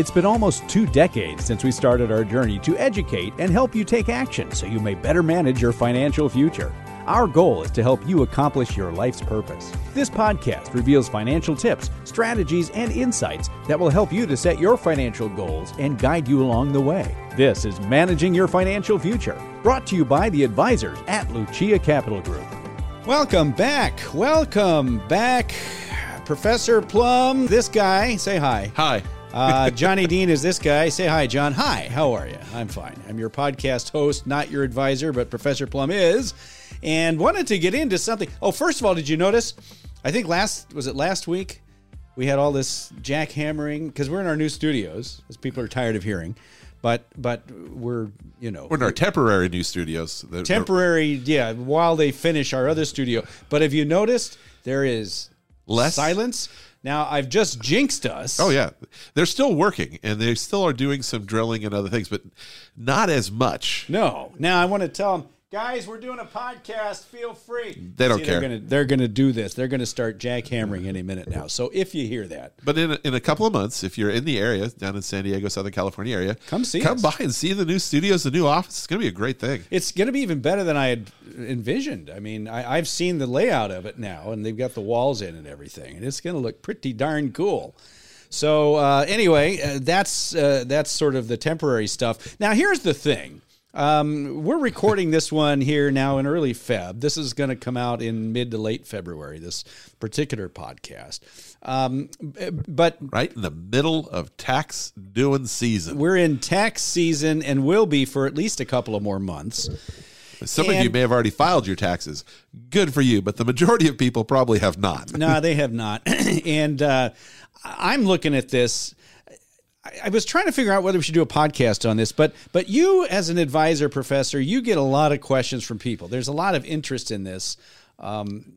It's been almost two decades since we started our journey to educate and help you take action so you may better manage your financial future. Our goal is to help you accomplish your life's purpose. This podcast reveals financial tips, strategies, and insights that will help you to set your financial goals and guide you along the way. This is Managing Your Financial Future, brought to you by the advisors at Lucia Capital Group. Welcome back. Welcome back, Professor Plum. This guy, say hi. Hi. Uh, Johnny Dean is this guy. Say hi, John. Hi, how are you? I'm fine. I'm your podcast host, not your advisor, but Professor Plum is. And wanted to get into something. Oh, first of all, did you notice? I think last, was it last week? We had all this jackhammering because we're in our new studios, as people are tired of hearing. But but we're you know We're in our temporary new studios. Temporary, yeah, while they finish our other studio. But have you noticed there is Less? silence? Now I've just jinxed us. Oh yeah, they're still working and they still are doing some drilling and other things, but not as much. No. Now I want to tell them, guys, we're doing a podcast. Feel free. They don't See, care. They're gonna they're gonna do this. They're gonna start jackhammering any minute now. So if you hear that, But in a, in a couple of months, if you're in the area down in San Diego, Southern California area, Come see come us. by and see the new studios, the new office. It's going to be a great thing. it's going to be even better than I had envisioned. I mean, I, I've seen the layout of it now, and they've got the walls in and everything, and it's going to look pretty darn cool. So uh, anyway, uh, that's uh, that's sort of the temporary stuff. Now here's the thing. Um, we're recording this one here now in early Feb. This is going to come out in mid to late February. This particular podcast, um, but Right in the middle of tax doing season. we're in tax season and will be for at least a couple of more months. Some of you may have already filed your taxes. Good for you, but the majority of people probably have not. no, they have not. and uh, I'm looking at this. I, I was trying to figure out whether we should do a podcast on this, but but you as an advisor, professor, you get a lot of questions from people. There's a lot of interest in this. Um,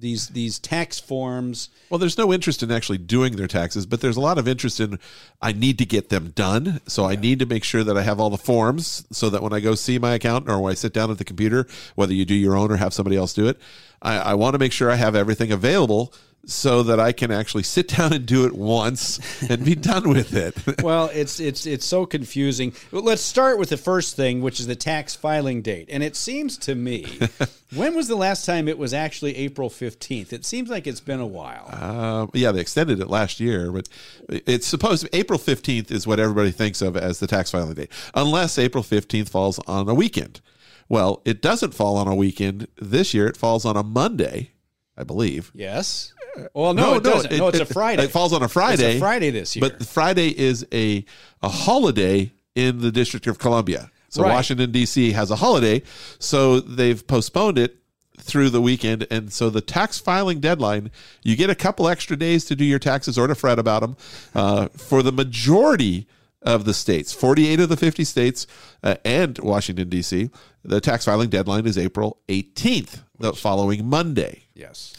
these these tax forms. Well, there's no interest in actually doing their taxes, but there's a lot of interest in I need to get them done. So I need to make sure that I have all the forms so that when I go see my accountant or when I sit down at the computer, whether you do your own or have somebody else do it, I, I want to make sure I have everything available so that I can actually sit down and do it once and be done with it. Well, it's it's it's so confusing. Well, let's start with the first thing, which is the tax filing date. And it seems to me, when was the last time it was actually April 15th? It seems like it's been a while. Um, yeah, they extended it last year, but it's supposed April 15th is what everybody thinks of as the tax filing date, unless April 15th falls on a weekend. Well, it doesn't fall on a weekend this year. It falls on a Monday, I believe. Yes. Well, no, it doesn't. no, it's a Friday. It falls on a Friday. It's a Friday this year. But Friday is a a holiday in the District of Columbia. So Right. Washington D.C. has a holiday, so they've postponed it through the weekend, and so the tax filing deadline, you get a couple extra days to do your taxes or to fret about them. Uh, for the majority of the states, 48 of the 50 states, uh, and Washington D.C., the tax filing deadline is April 18th, the following Monday. yes.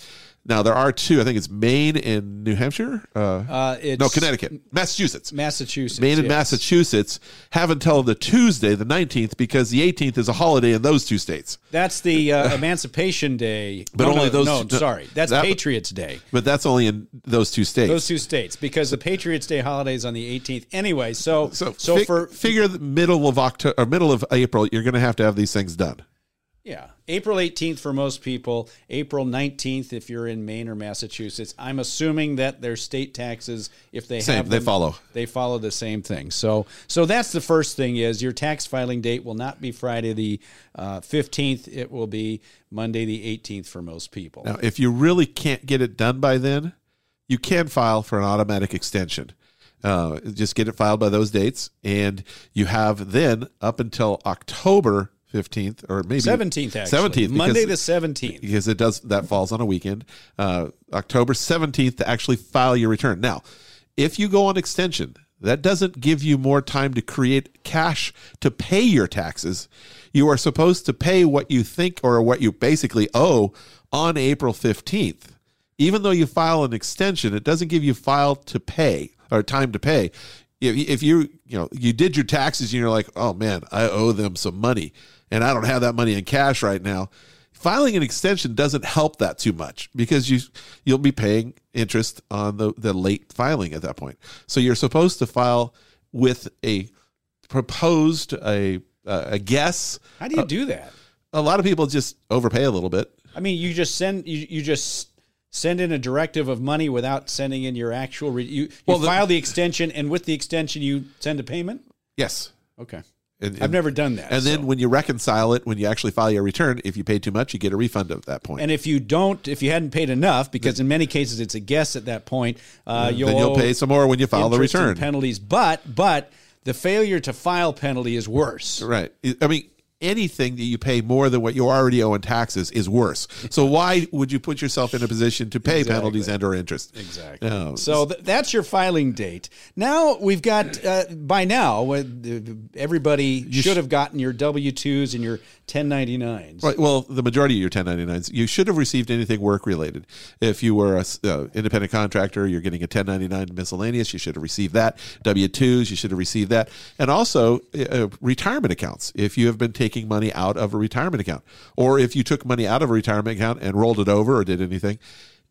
Now there are two. I think it's Maine and New Hampshire. Uh, Uh, it's no, Connecticut, Massachusetts. Massachusetts. Maine and yes. Massachusetts have until the Tuesday, the 19th, because the 18th is a holiday in those two states. That's the uh, Emancipation Day. But No, only no, those No, two- sorry. That's that- Patriots Day. But that's only in those two states. Those two states, because the Patriots Day holiday is on the 18th. Anyway, so so so fig- for figure the middle of October or middle of April, you're going to have to have these things done. Yeah. April 18th for most people, April 19th if you're in Maine or Massachusetts. I'm assuming that their state taxes if they Same, have they follow. They follow the same thing. So so that's the first thing is your tax filing date will not be Friday the uh, 15th, it will be Monday the 18th for most people. Now, if you really can't get it done by then, you can file for an automatic extension. Uh, just get it filed by those dates, and you have then up until October 15th or maybe 17th actually. 17th Monday the 17th. because it does that falls on a weekend. Uh, October 17th to actually file your return. Now, if you go on extension, that doesn't give you more time to create cash to pay your taxes. You are supposed to pay what you think or what you basically owe on April 15th. Even though you file an extension, it doesn't give you file to pay or time to pay. If, if you you know you did your taxes and you're like, oh man, I owe them some money, and I don't have that money in cash right now filing an extension doesn't help that too much because you you'll be paying interest on the the late filing at that point. So you're supposed to file with a proposed a a guess. How do you uh, do that? A lot of people just overpay a little bit. I mean, you just send you, you just send in a directive of money without sending in your actual. Re- you you Well, the- file the extension, and with the extension, you send a payment. Yes. Okay, And, I've never done that. And then when you reconcile it, when you actually file your return, if you pay too much, you get a refund at that point. and if you don't, if you hadn't paid enough, because in many cases it's a guess at that point, uh, you'll, then you'll pay some more when you file the return. penalties. But but the failure to file penalty is worse. Right. I mean, anything that you pay more than what you already owe in taxes is worse. So why would you put yourself in a position to pay penalties and or interest? Exactly. No. So th- that's your filing date. Now we've got uh, by now uh, everybody should have gotten your W twos and your 1099s. Right. Well, the majority of your 1099s, you should have received anything work related. If you were a uh, independent contractor, you're getting a 1099 miscellaneous. You should have received that. W 2s, you should have received that. And also uh, retirement accounts. If you have been taking money out of a retirement account, or if you took money out of a retirement account and rolled it over or did anything,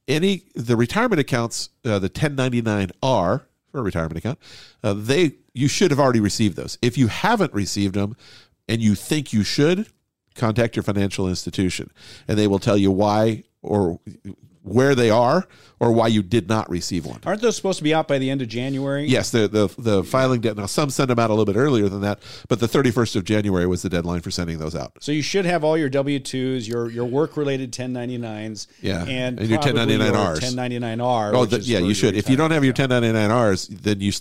any the retirement accounts, uh, the 1099R for a retirement account, uh, they you should have already received those. If you haven't received them and you think you should, contact your financial institution and they will tell you why or where they are or why you did not receive one. Aren't those supposed to be out by the end of January? Yes, the, the the filing debt. Now some send them out a little bit earlier than that, but the 31st of January was the deadline for sending those out. So you should have all your W twos, your your work related 1099s, Yeah, and, and your 1099Rs. 1099R. Oh, the, yeah, you should. If you don't have your 1099Rs, then you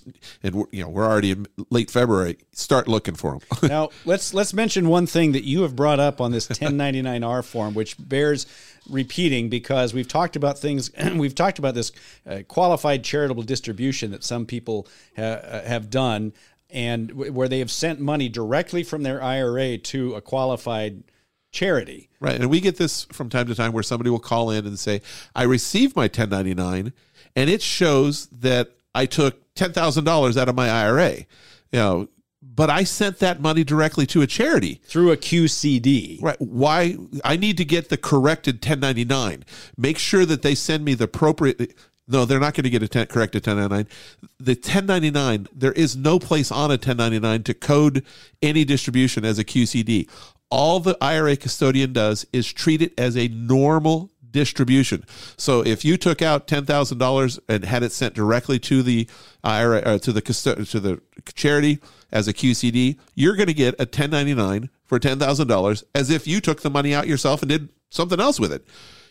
and we're, you know we're already in late February. Start looking for them. now let's let's mention one thing that you have brought up on this 1099R form, which bears repeating because we've talked about things. we've talked about this uh, qualified charitable distribution that some people ha- uh, have done, and w- where they have sent money directly from their IRA to a qualified charity. Right. And we get this from time to time where somebody will call in and say, I received my 1099 and it shows that I took $10,000 out of my IRA. You know, but I sent that money directly to a charity. Through a QCD. Right. Why? I need to get the corrected 1099. Make sure that they send me the appropriate. No, they're not going to get a 10, corrected 1099. The 1099, there is no place on a 1099 to code any distribution as a QCD. All the IRA custodian does is treat it as a normal distribution. So if you took out ten thousand dollars and had it sent directly to the IRA uh, to the custo- to the charity as a QCD, you're going to get a 1099 for ten thousand dollars as if you took the money out yourself and did something else with it.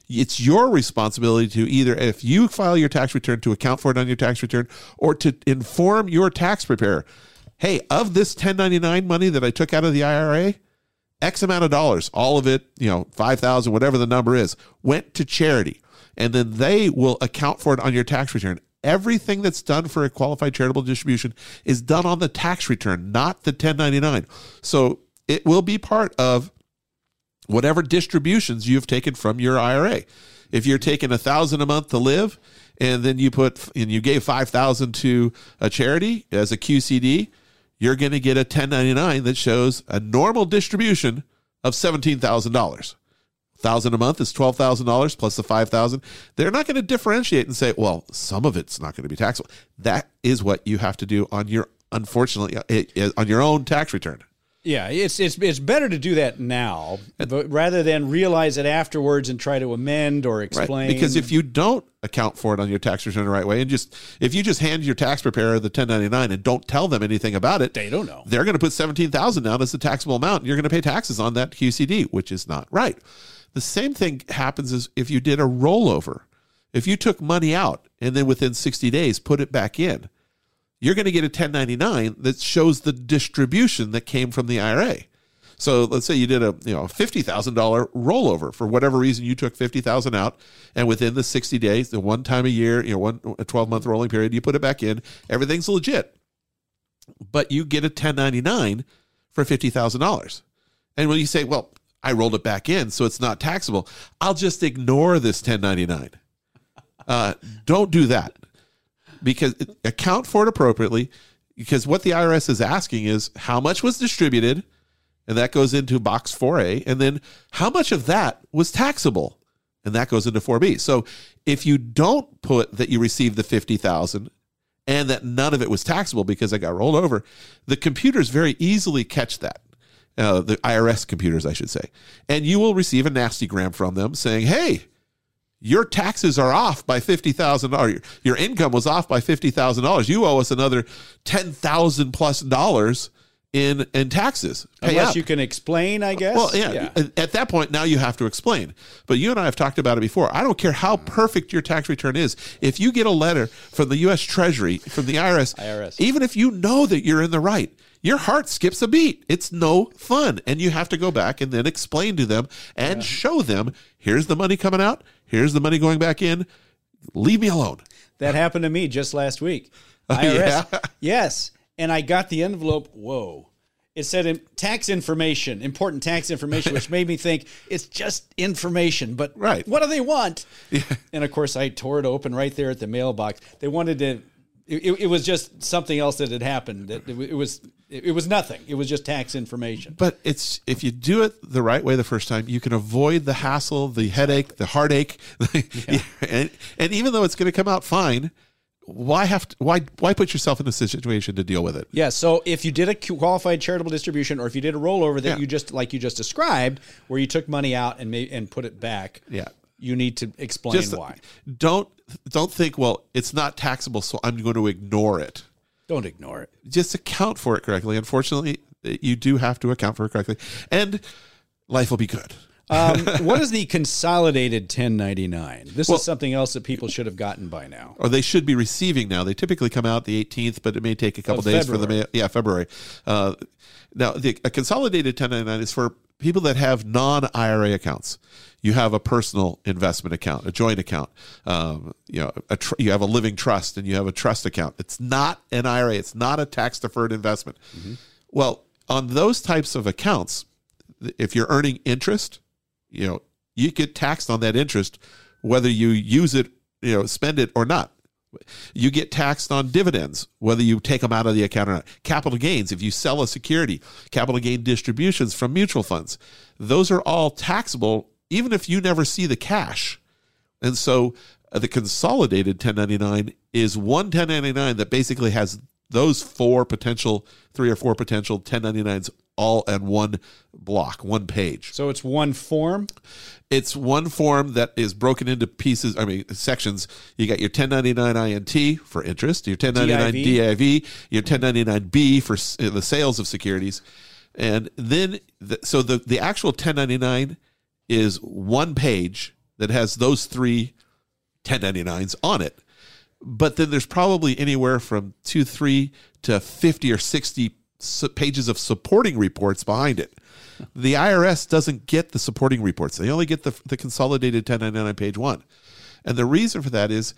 It's your responsibility to either, if you file your tax return, to account for it on your tax return, or to inform your tax preparer, hey, of this 1099 money that I took out of the IRA, X amount of dollars, all of it, you know, 5,000, whatever the number is, went to charity. And then they will account for it on your tax return. Everything that's done for a qualified charitable distribution is done on the tax return, not the 1099. So it will be part of whatever distributions you've taken from your IRA. If you're taking a thousand a month to live, and then you put and you gave five thousand to a charity as a QCD, you're going to get a 1099 that shows a normal distribution of seventeen thousand dollars. Thousand a month is twelve thousand dollars plus the five thousand. They're not going to differentiate and say, well, some of it's not going to be taxable. That is what you have to do on your unfortunately uh, it- on your own tax return. Yeah, it's it's it's better to do that now, but rather than realize it afterwards and try to amend or explain. Because if you don't account for it on your tax return the right way, and just if you just hand your tax preparer the 1099 and don't tell them anything about it, they don't know. they're going to put 17,000 down as the taxable amount. And you're going to pay taxes on that QCD, which is not right. The same thing happens as if you did a rollover. If you took money out and then within 60 days put it back in, you're going to get a 1099 that shows the distribution that came from the IRA. So let's say you did a you know fifty thousand dollar rollover for whatever reason you took fifty thousand out, and within the sixty days, the one time a year, you know, one a twelve month rolling period, you put it back in, everything's legit. But you get a ten ninety nine for fifty thousand dollars, and when you say, "Well, I rolled it back in, so it's not taxable," I'll just ignore this ten ninety nine. Uh, don't do that because account for it appropriately because what the IRS is asking is how much was distributed and that goes into box 4A. And then how much of that was taxable? And that goes into 4B. So if you don't put that you received the 50,000 and that none of it was taxable because I got rolled over, the computers very easily catch that. Uh, the IRS computers, I should say. And you will receive a nasty gram from them saying, hey, your taxes are off by $50,000. Your income was off by $50,000. You owe us another 10,000 plus dollars in in taxes. Pay Unless up. you can explain, I guess. Well, yeah, At that point, now you have to explain. But you and I have talked about it before. I don't care how perfect your tax return is. If you get a letter from the U.S. Treasury, from the IRS, IRS. even if you know that you're in the right, your heart skips a beat. It's no fun. And you have to go back and then explain to them and show them here's the money coming out, here's the money going back in. Leave me alone. That happened to me just last week. Oh, yeah? Yes. And I got the envelope. Whoa. It said um, tax information, important tax information, which made me think it's just information. But Right. what do they want? Yeah. And of course, I tore it open right there at the mailbox. They wanted to. It, it- was just something else that had happened. That it, it was. It, was nothing. It was just tax information. But it's if you do it the right way the first time, you can avoid the hassle, the headache, the heartache, and and even though it's going to come out fine, why have to, why why put yourself in a situation to deal with it? Yeah. So if you did a qualified charitable distribution, or if you did a rollover that Yeah. you just like you just described, where you took money out and made, and put it back, Yeah. You need to explain Just why. don't don't think well it's not taxable, so I'm going to ignore it. Don't ignore it. Just account for it correctly. Unfortunately, you do have to account for it correctly, and life will be good. Um, what is the consolidated 1099? This Well- is something else that people should have gotten by now. or they should be receiving now. They typically come out the 18th, but it may take a couple days for the mail. Yeah, February. Uh, now, the, a consolidated 1099 is for people that have non IRA accounts. You have a personal investment account, a joint account. Um, you know, a tr- you have a living trust, and you have a trust account. It's not an IRA. It's not a tax deferred investment. Well, on those types of accounts, if you're earning interest, you know, you get taxed on that interest whether you use it, you know, spend it or not. You get taxed on dividends, whether you take them out of the account or not. Capital gains, if you sell a security, capital gain distributions from mutual funds, those are all taxable, even if you never see the cash. And so uh, the consolidated 1099 is one 1099 that basically has those four potential, three or four potential 1099s all in one block, one page. So it's one form. It's one form that is broken into pieces, I mean, sections. You got your 1099 INT for interest, your 1099 DIV, your 1099B for uh, the sales of securities. And then, the, so the, the actual 1099 is one page that has those three 1099s on it. But then there's probably anywhere from two, three to 50 or 60 su- pages of supporting reports behind it. The IRS doesn't get the supporting reports. They only get the, the consolidated 1099 on page one. And the reason for that is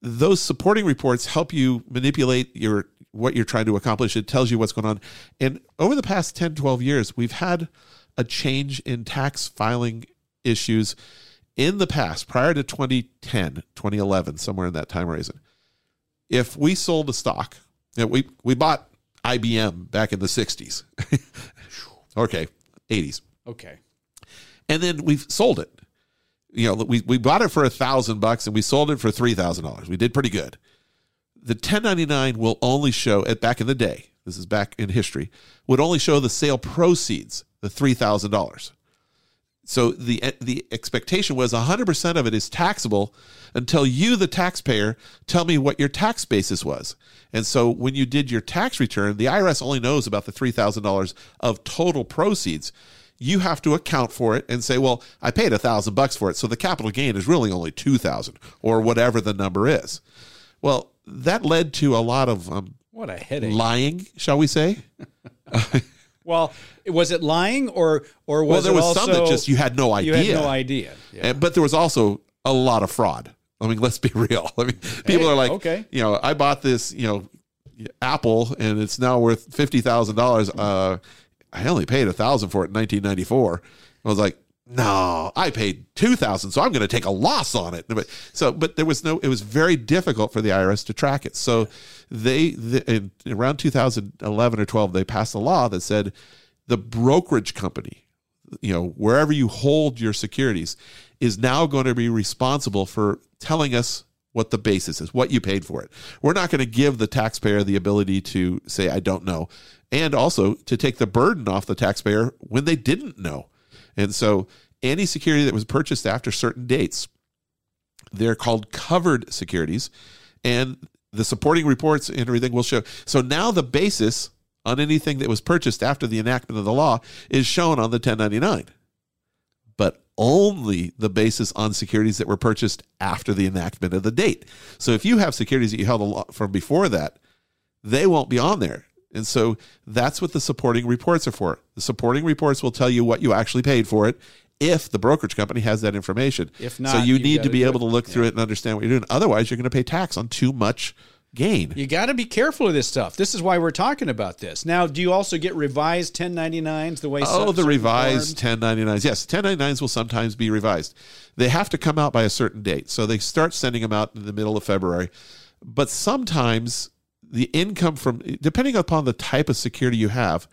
those supporting reports help you manipulate your what you're trying to accomplish. It tells you what's going on. And over the past 10, 12 years, we've had a change in tax filing issues in the past, prior to 2010, 2011, somewhere in that time horizon. If we sold a stock, we, we bought IBM back in the 60s. okay, 80s. Okay. And then we've sold it. You know, we, we bought it for a thousand bucks and we sold it for three thousand dollars. We did pretty good. The 1099 will only show at back in the day. This is back in history. Would only show the sale proceeds, the three thousand dollars. So the the expectation was 100% of it is taxable until you, the taxpayer, tell me what your tax basis was. And so when you did your tax return, the IRS only knows about the $3,000 of total proceeds. You have to account for it and say, well, I paid a thousand bucks for it, so the capital gain is really only two thousand or whatever the number is. Well, that led to a lot of um, What a headache. lying, shall we say? well, was it lying or or was Well, there was also, some that just you had no idea. you had no idea? Yeah. And, but there was also a lot of fraud. I mean, let's be real. I mean, people Hey, are like, okay. you know, I bought this, you know, Apple, and it's now worth fifty thousand dollars. Uh, I only paid a thousand for it in nineteen ninety four. I was like, no, I paid two thousand, so I'm going to take a loss on it. But so, but there was no. It was very difficult for the IRS to track it. So they, the, around 2011 or 12, they passed a law that said the brokerage company, you know, wherever you hold your securities, is now going to be responsible for telling us what the basis is, what you paid for it. We're not going to give the taxpayer the ability to say, I don't know, and also to take the burden off the taxpayer when they didn't know. And so any security that was purchased after certain dates, they're called covered securities. And the supporting reports and everything will show. So now the basis on anything that was purchased after the enactment of the law is shown on the 1099 but only the basis on securities that were purchased after the enactment of the date. So if you have securities that you held a lot from before that, they won't be on there. And so that's what the supporting reports are for. The supporting reports will tell you what you actually paid for it if the brokerage company has that information. If so not, you you've need gotta be able to look through it and understand what you're doing. Otherwise, you're going to pay tax on too much gain. You got to be careful of this stuff. This is why we're talking about this. Now, do you also get revised 1099s the way Oh, the revised forms- 1099s. Yes, 1099s will sometimes be revised. They have to come out by a certain date. So they start sending them out in the middle of February. But sometimes the income from, depending upon the type of security you have,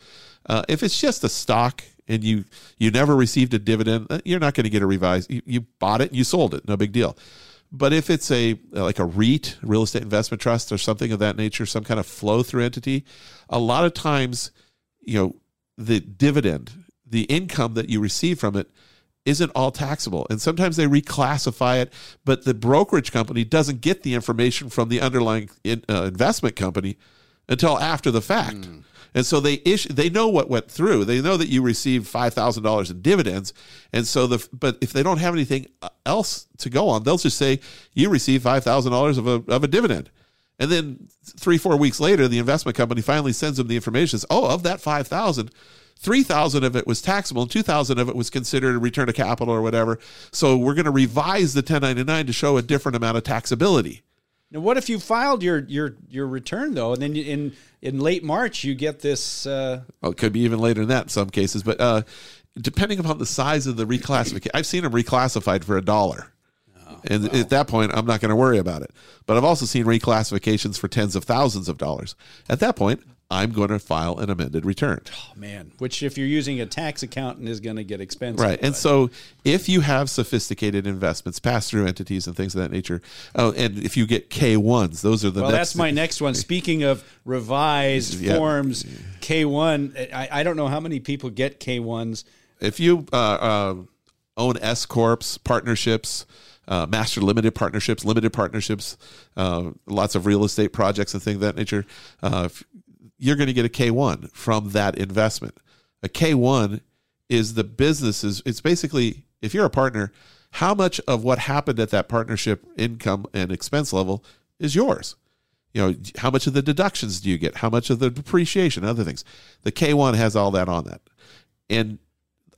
uh, if it's just a stock and you you never received a dividend, uh, you're not going to get a revised. You, you bought it and you sold it, no big deal. But if it's a like a REIT, real estate investment trust, or something of that nature, some kind of flow through entity, a lot of times, you know, the dividend, the income that you receive from it, isn't all taxable. And sometimes they reclassify it, but the brokerage company doesn't get the information from the underlying in, uh, investment company until after the fact. And so they issue, they know what went through. They know that you received five thousand dollars in dividends, and so the but if they don't have anything else to go on, they'll just say you received five thousand dollars of a of a dividend, and then three four weeks later, the investment company finally sends them the information. Says, oh, of that five thousand, three thousand of it was taxable, and two thousand of it was considered a return of capital or whatever. So we're going to revise the ten ninety nine to show a different amount of taxability. Now, what if you filed your your your return though, and then you, in in late March you get this? Uh, Well, it could be even later than that in some cases, but uh, depending upon the size of the reclassification, I've seen them reclassified for a dollar. and at that point, I'm not going to worry about it. But I've also seen reclassifications for tens of thousands of dollars. At that point, I'm going to file an amended return. oh man, which if you're using a tax accountant is going to get expensive. Right. And so if you have sophisticated investments, pass through entities and things of that nature, oh, and if you get K1s, those are the Well, that's my next one. Speaking of revised Yeah. forms, K1. I, I don't know how many people get K1s. if you uh, uh, own S corps, partnerships, uh, master limited partnerships, limited partnerships, uh, lots of real estate projects and things of that nature, uh, if- you're going to get a K1 from that investment. A K1 is the business's. It's basically if you're a partner, how much of what happened at that partnership income and expense level is yours. You know, how much of the deductions do you get? How much of the depreciation, other things. The K1 has all that on that. And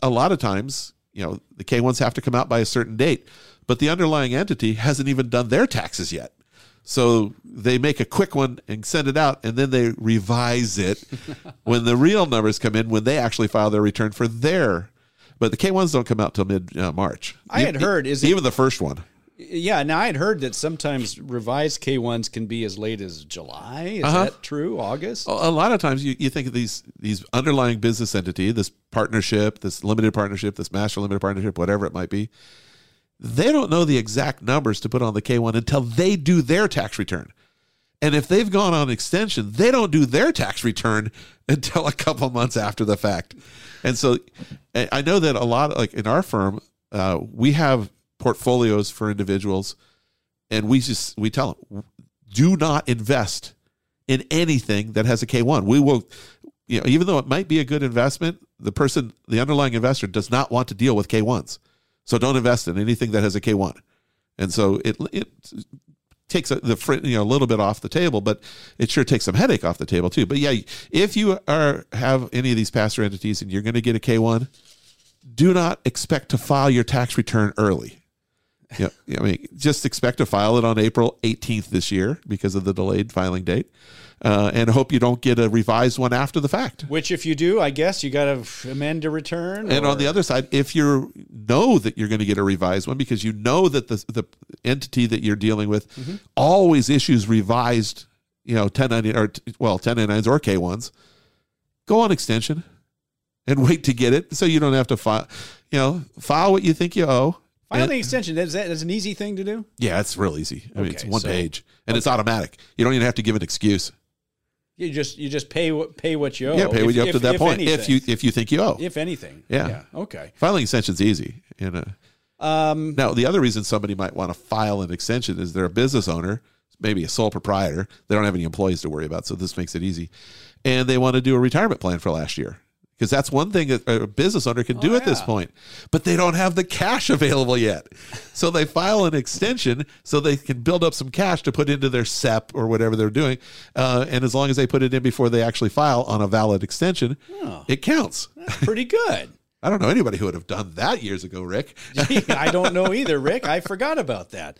a lot of times, you know, the K1s have to come out by a certain date, but the underlying entity hasn't even done their taxes yet. So they make a quick one and send it out, and then they revise it when the real numbers come in when they actually file their return for their. But the K1s don't come out till mid uh, March. I had heard, is it- even the first one? Yeah, now I had heard that sometimes revised K1s can be as late as July. Is Uh-huh. that true? August? a lot of times you, you think of these these underlying business entity, this partnership, this limited partnership, this master limited partnership, whatever it might be. They don't know the exact numbers to put on the K1 until they do their tax return. And if they've gone on extension, they don't do their tax return until a couple months after the fact. And so I know that a lot, like in our firm, uh, we have portfolios for individuals, and we just we tell them, do not invest in anything that has a K1. We will, you know, even though it might be a good investment, the person, the underlying investor, does not want to deal with K1s. So don't invest in anything that has a K1. And so it it takes a, the you know a little bit off the table, but it sure takes some headache off the table too. But yeah, if you are have any of these pass through entities and you're going to get a K1, do not expect to file your tax return early. Yeah, I mean, just expect to file it on April 18th this year because of the delayed filing date, uh, and hope you don't get a revised one after the fact. Which, if you do, I guess you got to amend a return. And on the other side, if you know that you're going to get a revised one because you know that the the entity that you're dealing with Mm-hmm. always issues revised, you know, 1090 or well, 1099s or K1s, go on extension. and wait to get it, so you don't have to file. You know, file what you think you owe. Filing And- extension, is that is an easy thing to do? yeah, it's real easy. I mean, it's one so- page and it's automatic. You don't even have to give an excuse. You just you just pay what pay what you owe. yeah, pay what you up to that if point. If you if you think you owe, if anything. Yeah. Okay. filing extension's easy. You know. Um, Now, the other reason somebody might want to file an extension is they're a business owner, maybe a sole proprietor. They don't have any employees to worry about, so this makes it easy. And they want to do a retirement plan for last year. Because that's one thing that a business owner can do Oh, at this point. But they don't have the cash available yet. So they file an extension so they can build up some cash to put into their SEP or whatever they're doing. Uh, and as long as they put it in before they actually file on a valid extension, Oh. it counts. pretty good. I don't know anybody who would have done that years ago, Rick. I don't know either, Rick. I forgot about that.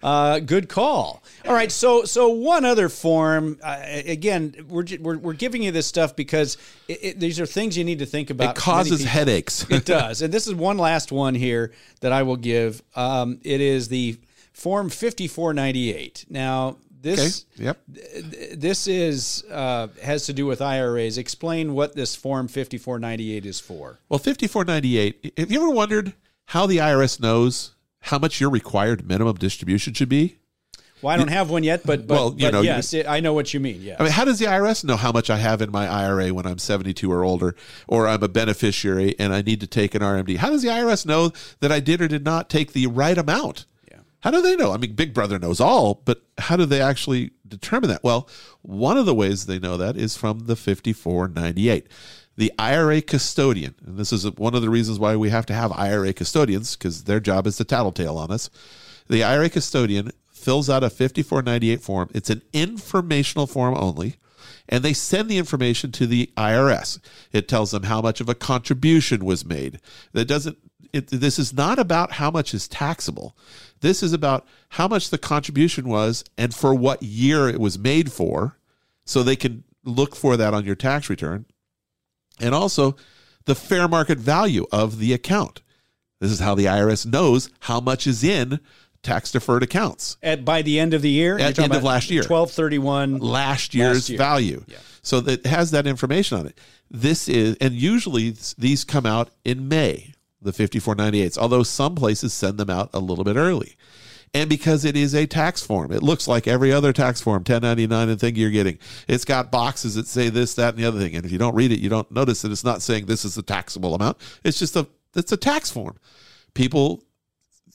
Uh, good call. All right, so so one other form. Uh, again, we're, we're we're giving you this stuff because it, it, these are things you need to think about. It causes headaches. It does, and this is one last one here that I will give. Um, it is the form fifty four Now Okay. this. Yep. This is uh, has to do with IRAs. Explain what this form 5498 is for. Well, 5498, have you ever wondered how the IRS knows how much your required minimum distribution should be? Well, I don't have one yet, but but, Well, you but know, yes, it, I know what you mean. Yes. I mean, how does the IRS know how much I have in my IRA when I'm 72 or older, or I'm a beneficiary and I need to take an RMD? How does the IRS know that I did or did not take the right amount? How do they know? I mean, Big Brother knows all, but how do they actually determine that? Well, one of the ways they know that is from the 5498. The IRA custodian, and this is one of the reasons why we have to have IRA custodians because their job is to tattletale on us. The IRA custodian fills out a 5498 form. It's an informational form only and they send the information to the IRS. It tells them how much of a contribution was made. That doesn't. It, this is not about how much is taxable. This is about how much the contribution was and for what year it was made for, so they can look for that on your tax return, and also the fair market value of the account. This is how the IRS knows how much is in tax deferred accounts. At by the end of the year, At the end of last year. twelve thirty one. last year's year. value. Yeah. So that has that information on it. This is, and usually these come out in May, the 5498s, although some places send them out a little bit early. And because it is a tax form, it looks like every other tax form, 1099 and thing you're getting. It's got boxes that say this, that, and the other thing. And if you don't read it, you don't notice that it's not saying this is the taxable amount. It's just a, it's a tax form. People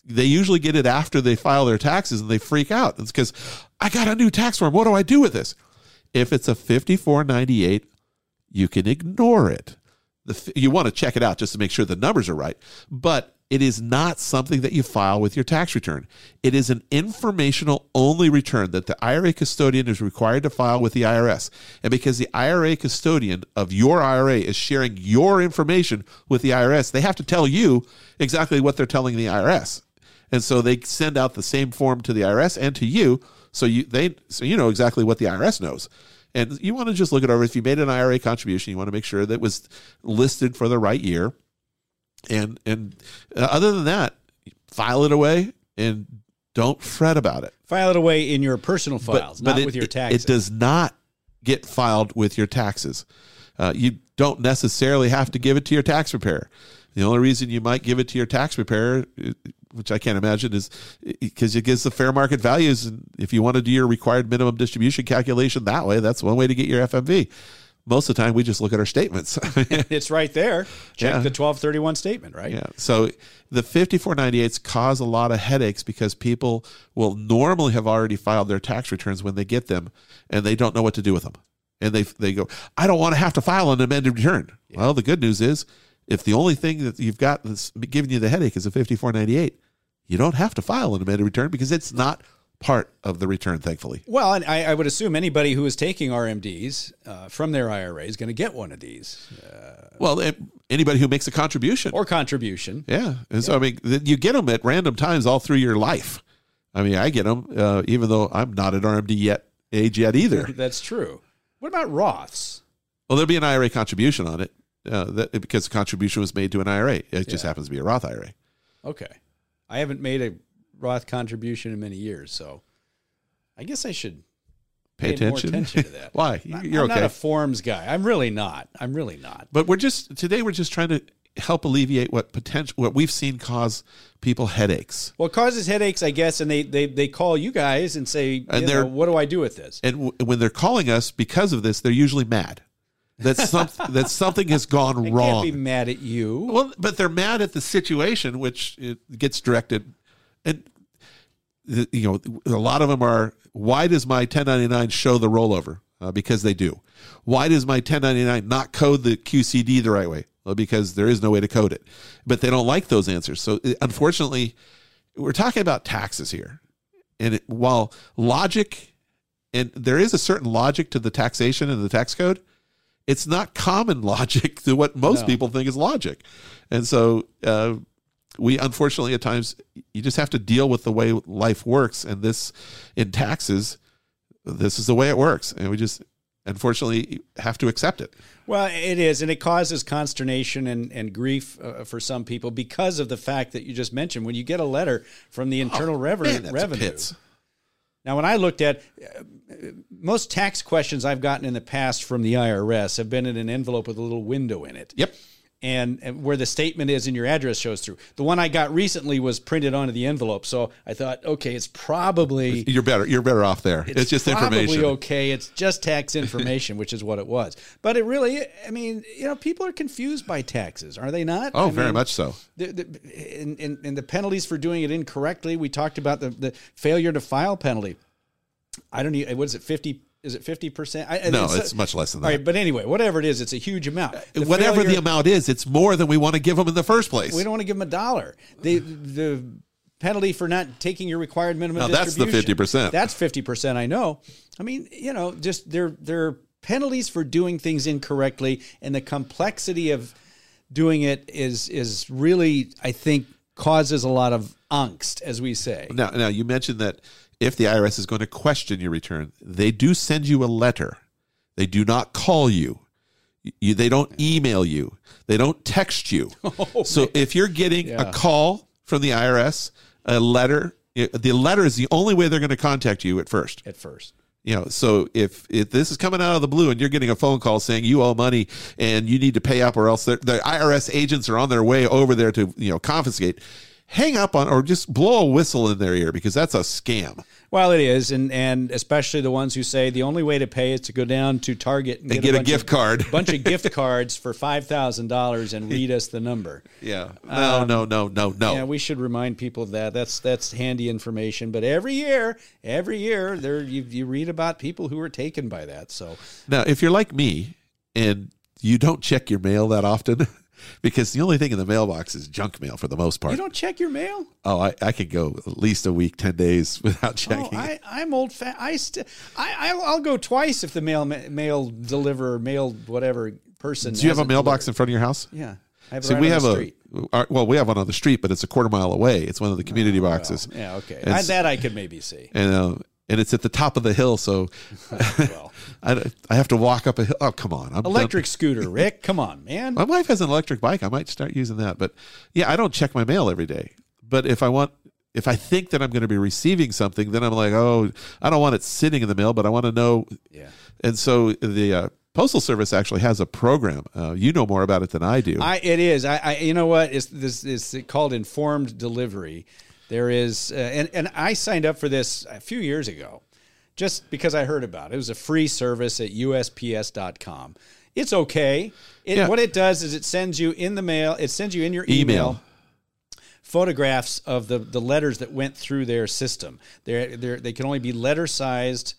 they usually get it after they file their taxes and they freak out. It's because I got a new tax form. What do I do with this? If it's a 5498, you can ignore it. You want to check it out just to make sure the numbers are right, but it is not something that you file with your tax return. It is an informational only return that the IRA custodian is required to file with the IRS. And because the IRA custodian of your IRA is sharing your information with the IRS, they have to tell you exactly what they're telling the IRS. And so they send out the same form to the IRS and to you, so you they so you know exactly what the IRS knows. And you want to just look it over. If you made an IRA contribution, you want to make sure that it was listed for the right year. And and uh, other than that, file it away and don't fret about it. File it away in your personal files, not it, with your taxes. It does not get filed with your taxes. Uh, you don't necessarily have to give it to your tax preparer. The only reason you might give it to your tax preparer, which I can't imagine, is because it gives the fair market values. And if you want to do your required minimum distribution calculation that way, that's one way to get your FMV. Most of the time, we just look at our statements. it's right there. Check Yeah. the twelve thirty one statement, right? Yeah. So the 5498s cause a lot of headaches because people will normally have already filed their tax returns when they get them and they don't know what to do with them. And they they go, I don't want to have to file an amended return. Well, the good news is if the only thing that you've got that's giving you the headache is a 5498, you don't have to file an amended return because it's not part of the return, thankfully. Well, and I, I would assume anybody who is taking RMDs uh, from their IRA is going to get one of these Well, eh, anybody who makes a contribution. or contribution. Yeah. And so, I mean, you get them at random times all through your life. I mean, I get them, uh, even though I'm not at RMD yet, age yet either. That's true. What about Roths? well, there'll be an IRA contribution on it uh, that, because the contribution was made to an IRA. It just happens to be a Roth IRA. Okay, I haven't made a Roth contribution in many years, so I guess I should Pay attention? attention to that. Why? You're I'm okay. not a forms guy. I'm really not. I'm really not. But we're just today we're just trying to help alleviate what potential what we've seen cause people headaches. Well, it causes headaches, I guess, and they they, they call you guys and say, And you they're- know, what do I do with this? And w- when they're calling us because of this, they're usually mad. That some that something has gone I wrong. can't be mad at you. Well, but they're mad at the situation, which it gets directed, and you know, a lot of them are. Why does my 1099 show the rollover? Uh, because they do. Why does my 1099 not code the QCD the right way? Well, because there is no way to code it. But they don't like those answers. So, uh, unfortunately, we're talking about taxes here, and it, while logic, and there is a certain logic to the taxation and the tax code, it's not common logic to what most No. people think is logic. And so uh, we unfortunately at times you just have to deal with the way life works and this in taxes this is the way it works and we just unfortunately have to accept it. Well, it is, and it causes consternation and, and grief uh, for some people because of the fact that you just mentioned. When you get a letter from the Internal Revenue, Oh, Man, that's Revenue pits. Now, when I looked at uh, most tax questions I've gotten in the past from the IRS have been in an envelope with a little window in it. Yep. And, and where the statement is and your address shows through. The one I got recently was printed onto the envelope. So I thought, okay, it's probably You're better you're better off there. It's, just probably information. okay. It's just tax information, which is what it was. But it really, I mean, you know, people are confused by taxes, are they not? Oh, I very mean, much so. The, the, and, and, and the penalties for doing it incorrectly. We talked about the, the failure to file penalty. I don't need, what is it, 50? Is it 50%? I, No, it's much less than that. right, but anyway, whatever it is, it's a huge amount. The uh, Whatever failure- the amount is, it's more than we want to give them in the first place. we don't want to give them a dollar. The the penalty for not taking your required minimum Now, that's the 50%. That's fifty percent. I know. I mean, you know, just there there are penalties for doing things incorrectly, and the complexity of doing it is is really, I think, causes a lot of angst, as we say. Now, now you mentioned that if the IRS is going to question your return, they do send you a letter. They do not call you. You, they don't email you. They don't text you. Oh, so if you're getting Yeah. a call from the IRS, a letter, it- the letter is the only way they're going to contact you at first. At first, You know, so if if this is coming out of the blue and you're getting a phone call saying you owe money and you need to pay up or else the IRS agents are on their way over there to you know confiscate, hang up on or just blow a whistle in their ear because that's a scam. well, it is, and and especially the ones who say the only way to pay is to go down to Target and, And get a bunch gift of, card. bunch of gift cards for five thousand dollars and read us the number. Yeah. No, um, no, no, no, no. Yeah, we should remind people of that. That's that's handy information. But every year, every year, there you, you read about people who are taken by that. So Now, if you're like me and you don't check your mail that often, because the only thing in the mailbox is junk mail for the most part. you don't check your mail. oh, I, I could go at least a week, 10 days without Oh, checking it. I, I'm old. Fa- I st- I I'll, I'll go twice if the mail mail deliver mail whatever person. Do you have a mailbox delivered. in front of your house? Yeah, I See, right we have the a our- well, we have one on the street, but it's a quarter mile away. It's one of the community boxes, Yeah, okay. And I, that I could maybe see. and uh, and it's at the top of the hill, so Well, I, I have to walk up a hill. Oh, come on! I'm electric scooter, Rick. Come on, man. My wife has an electric bike. I might start using that. But yeah, I don't check my mail every day. But if I want, if I think that I'm going to be receiving something, then I'm like, oh, I don't want it sitting in the mail, but I want to know. Yeah. And so the uh, postal service actually has a program. Uh, you know more about it than I do. I it is. I, I you know what? It's this is called informed delivery. There is, uh, and and I signed up for this a few years ago, just because I heard about it. It was a free service at USPS.com. It's okay. It, Yeah. What it does is it sends you in the mail. It sends you in your Email. email photographs of the the letters that went through their system. They're, they're, they can only be letter sized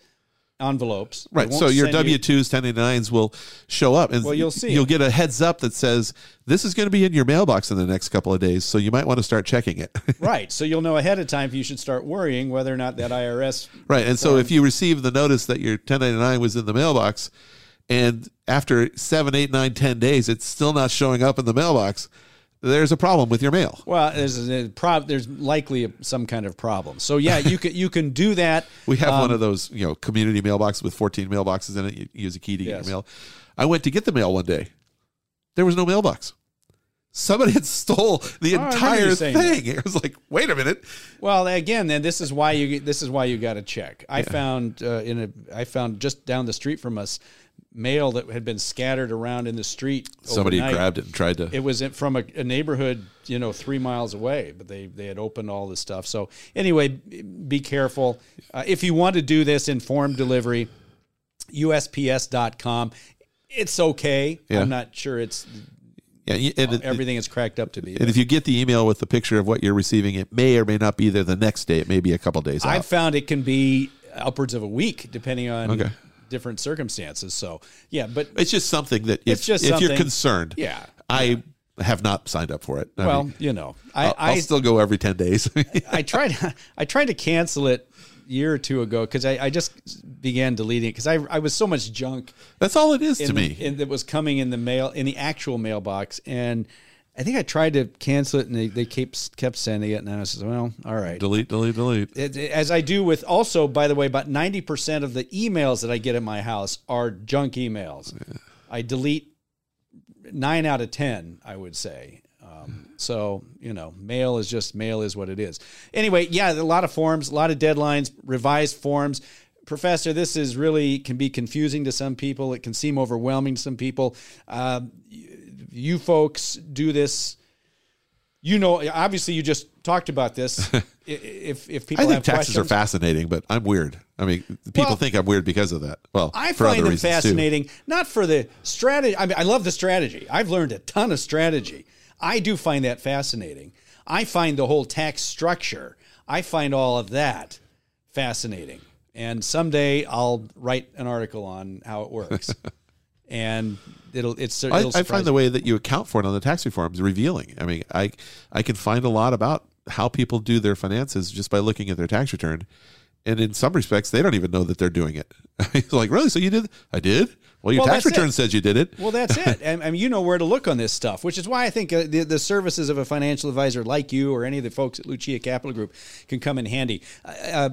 envelopes. Right. So your W twos, ten eighty nines will show up, and Well, you'll see You'll it. get a heads up that says this is going to be in your mailbox in the next couple of days, so you might want to start checking it. Right. So you'll know ahead of time if you should start worrying whether or not that IRS Right. And so if you receive the notice that your 1099 was in the mailbox and after seven, eight, nine, ten days, it's still not showing up in the mailbox, there's a problem with your mail. Well, there's a prob- There's likely some kind of problem. So yeah, you can you can do that. We have Um, one of those, you know, community mailboxes with 14 mailboxes in it. You use a key to get Yes. your mail. I went to get the mail one day. There was no mailbox. somebody had stole the Oh, entire saying that. thing. It was like, wait a minute. Well, again, then this is why you this is why you got to check. I found uh, in a I found just down the street from us mail that had been scattered around in the street. Somebody overnight. grabbed it and tried to. It was from a, a neighborhood, you know, three miles away, but they they had opened all this stuff. So anyway, be careful uh, if you want to do this informed delivery. USPS.com. It's okay. Yeah. I'm not sure it's yeah, and, it- everything is cracked up to be. and if you get the email with the picture of what you're receiving, it may or may not be there the next day. It may be a couple days I've out. found it can be upwards of a week depending on Okay. Different circumstances. So yeah, but It's just something that if, It's just if you're concerned, Yeah. I have not signed up for it. I well, mean, you know, I I'll, I'll I, still go every 10 days. I tried I tried to cancel it year or two ago because I, I just began deleting it because I I was so much junk That's all it is to the- me. in, that was coming in the mail in the actual mailbox and. I think I tried to cancel it, and they, they kept kept sending it, and I just, well, all right. delete, delete, delete. It- as I do with also, by the way, about ninety percent of the emails that I get in my house are junk emails. I delete nine out of ten, I would say. Um, so you know, mail is just mail is what it is. Anyway, yeah, a lot of forms, a lot of deadlines, revised forms. Professor, this is really can be confusing to some people. It can seem overwhelming to some people. Um, you, folks do this you know, obviously, you just talked about this. If if people I think have taxes questions, are fascinating, but I'm weird. I mean, people Well, think I'm weird because of that. Well, I for find other them fascinating, not for the strategy. I mean, I love the strategy. I've learned a ton of strategy. I do find that fascinating. I find the whole tax structure. I find all of that fascinating. And someday I'll write an article on how it works. and it'll it's it'll I, I find the way that you account for it on the tax reforms revealing. I mean, I I can find a lot about how people do their finances just by looking at their tax return, and in some respects, they don't even know that they're doing it. It's like, really? So you did? I did. Well, your Well, tax return it. says you did it. Well, that's it. And, and you know where to look on this stuff, which is why I think uh, the, the services of a financial advisor like you or any of the folks at Lucia Capital Group can come in handy. Uh, uh,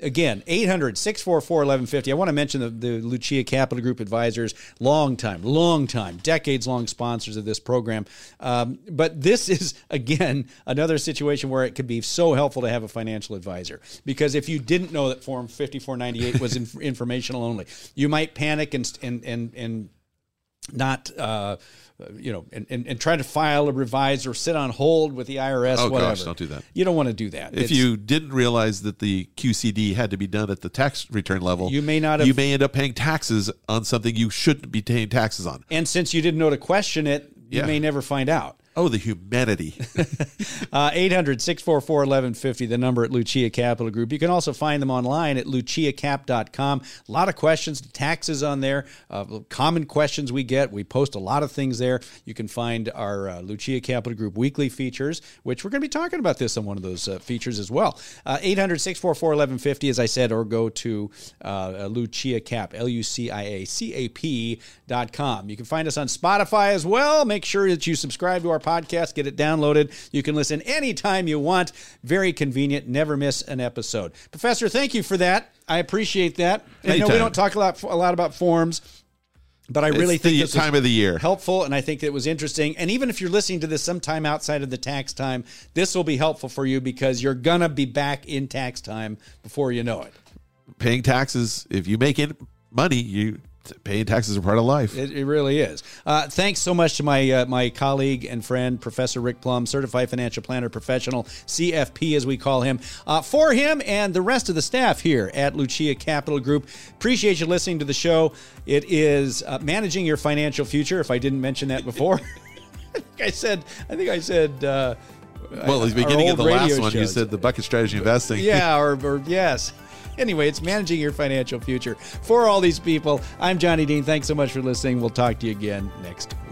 again, 800 644 1150. I want to mention the, the Lucia Capital Group advisors, long time, long time, decades long sponsors of this program. Um, but this is, again, another situation where it could be so helpful to have a financial advisor. Because if you didn't know that Form 5498 was inf- informational only, you might panic and, and, and, and not uh, you know and, and, and try to file a revise or sit on hold with the IRS Oh, gosh, whatever. don't do that. You don't want to do that. If It's- you didn't realize that the QCD had to be done at the tax return level, You may not You may end up paying taxes on something you shouldn't be paying taxes on. and since you didn't know to question it, you Yeah. may never find out. Oh, the humanity! Uh, 800 644 1150, the number at Lucia Capital Group. You can also find them online at luciacap.com. A lot of questions, taxes on there, uh, common questions we get. We post a lot of things there. You can find our uh, Lucia Capital Group weekly features, which we're going to be talking about this on one of those uh, features as well. 800 644 1150, as I said, or go to uh, Lucia Cap, L U C I A C A P dot com. You can find us on Spotify as well. Make sure that you subscribe to our podcast, get it downloaded. You can listen anytime you want. Very convenient. Never miss an episode. Professor, thank you for that. I appreciate that. I know we don't talk a lot a lot about forms, but I really It's think the this time of the year. helpful, and I think it was interesting. And even if you're listening to this sometime outside of the tax time, this will be helpful for you because you're gonna be back in tax time before you know it. paying taxes. If you make it money, you paying taxes are part of life. It, it really is. Uh, thanks so much to my uh, my colleague and friend, Professor Rick Plum, certified financial planner professional, CFP as we call him. Uh, for him and the rest of the staff here at Lucia Capital Group, appreciate you listening to the show. It is uh, managing your financial future. If I didn't mention that before, I think I said. I think I said. Uh, well, at the beginning of the last one, you said the bucket strategy investing. yeah, or, or yes. Anyway, it's managing your financial future. For all these people, I'm Johnny Dean. Thanks so much for listening. We'll talk to you again next week.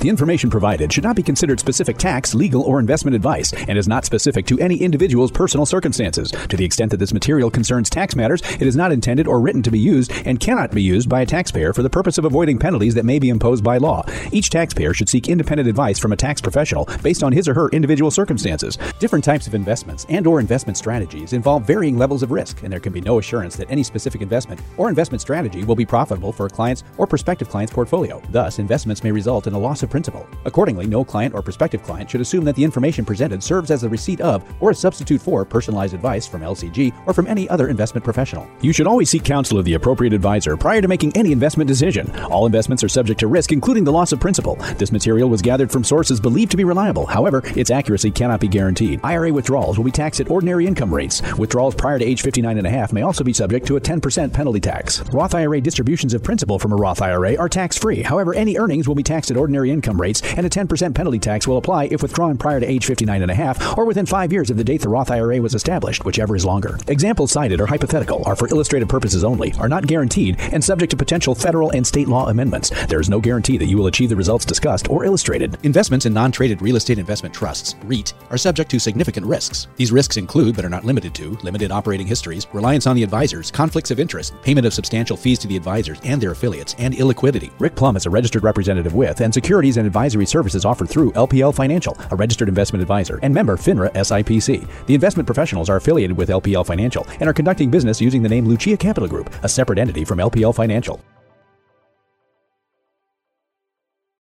The information provided should not be considered specific tax, legal, or investment advice and is not specific to any individual's personal circumstances. To the extent that this material concerns tax matters, it is not intended or written to be used and cannot be used by a taxpayer for the purpose of avoiding penalties that may be imposed by law. Each taxpayer should seek independent advice from a tax professional based on his or her individual circumstances. Different types of investments and or investment strategies involve varying levels of risk, and there can be no assurance that any specific investment or investment strategy will be profitable for a client's or prospective client's portfolio. Thus, investments may result in a loss of principal. Accordingly, no client or prospective client should assume that the information presented serves as a receipt of or a substitute for personalized advice from LCG or from any other investment professional. You should always seek counsel of the appropriate advisor prior to making any investment decision. All investments are subject to risk, including the loss of principal. This material was gathered from sources believed to be reliable. However, its accuracy cannot be guaranteed. IRA withdrawals will be taxed at ordinary income rates. Withdrawals prior to age 59 and a half may also be subject to a 10% penalty tax. Roth IRA distributions of principal from a Roth IRA are tax free. However, any earnings will be taxed at ordinary income rates, and a 10% penalty tax will apply if withdrawn prior to age 59 and a half or within five years of the date the Roth IRA was established, whichever is longer. Examples cited are hypothetical, are for illustrative purposes only, are not guaranteed, and subject to potential federal and state law amendments. There is no guarantee that you will achieve the results discussed or illustrated. Investments in non traded real estate investment trusts, REIT, are subject to significant risks. These risks include, but are not limited to, limited operating histories, reliance on the advisors, conflicts of interest, payment of substantial fees to the advisors and their affiliates, and illiquidity. Rick Plum is a registered representative with and securities and advisory services offered through LPL Financial, a registered investment advisor, and member FINRA SIPC. The investment professionals are affiliated with LPL Financial and are conducting business using the name Lucia Capital Group, a separate entity from LPL Financial.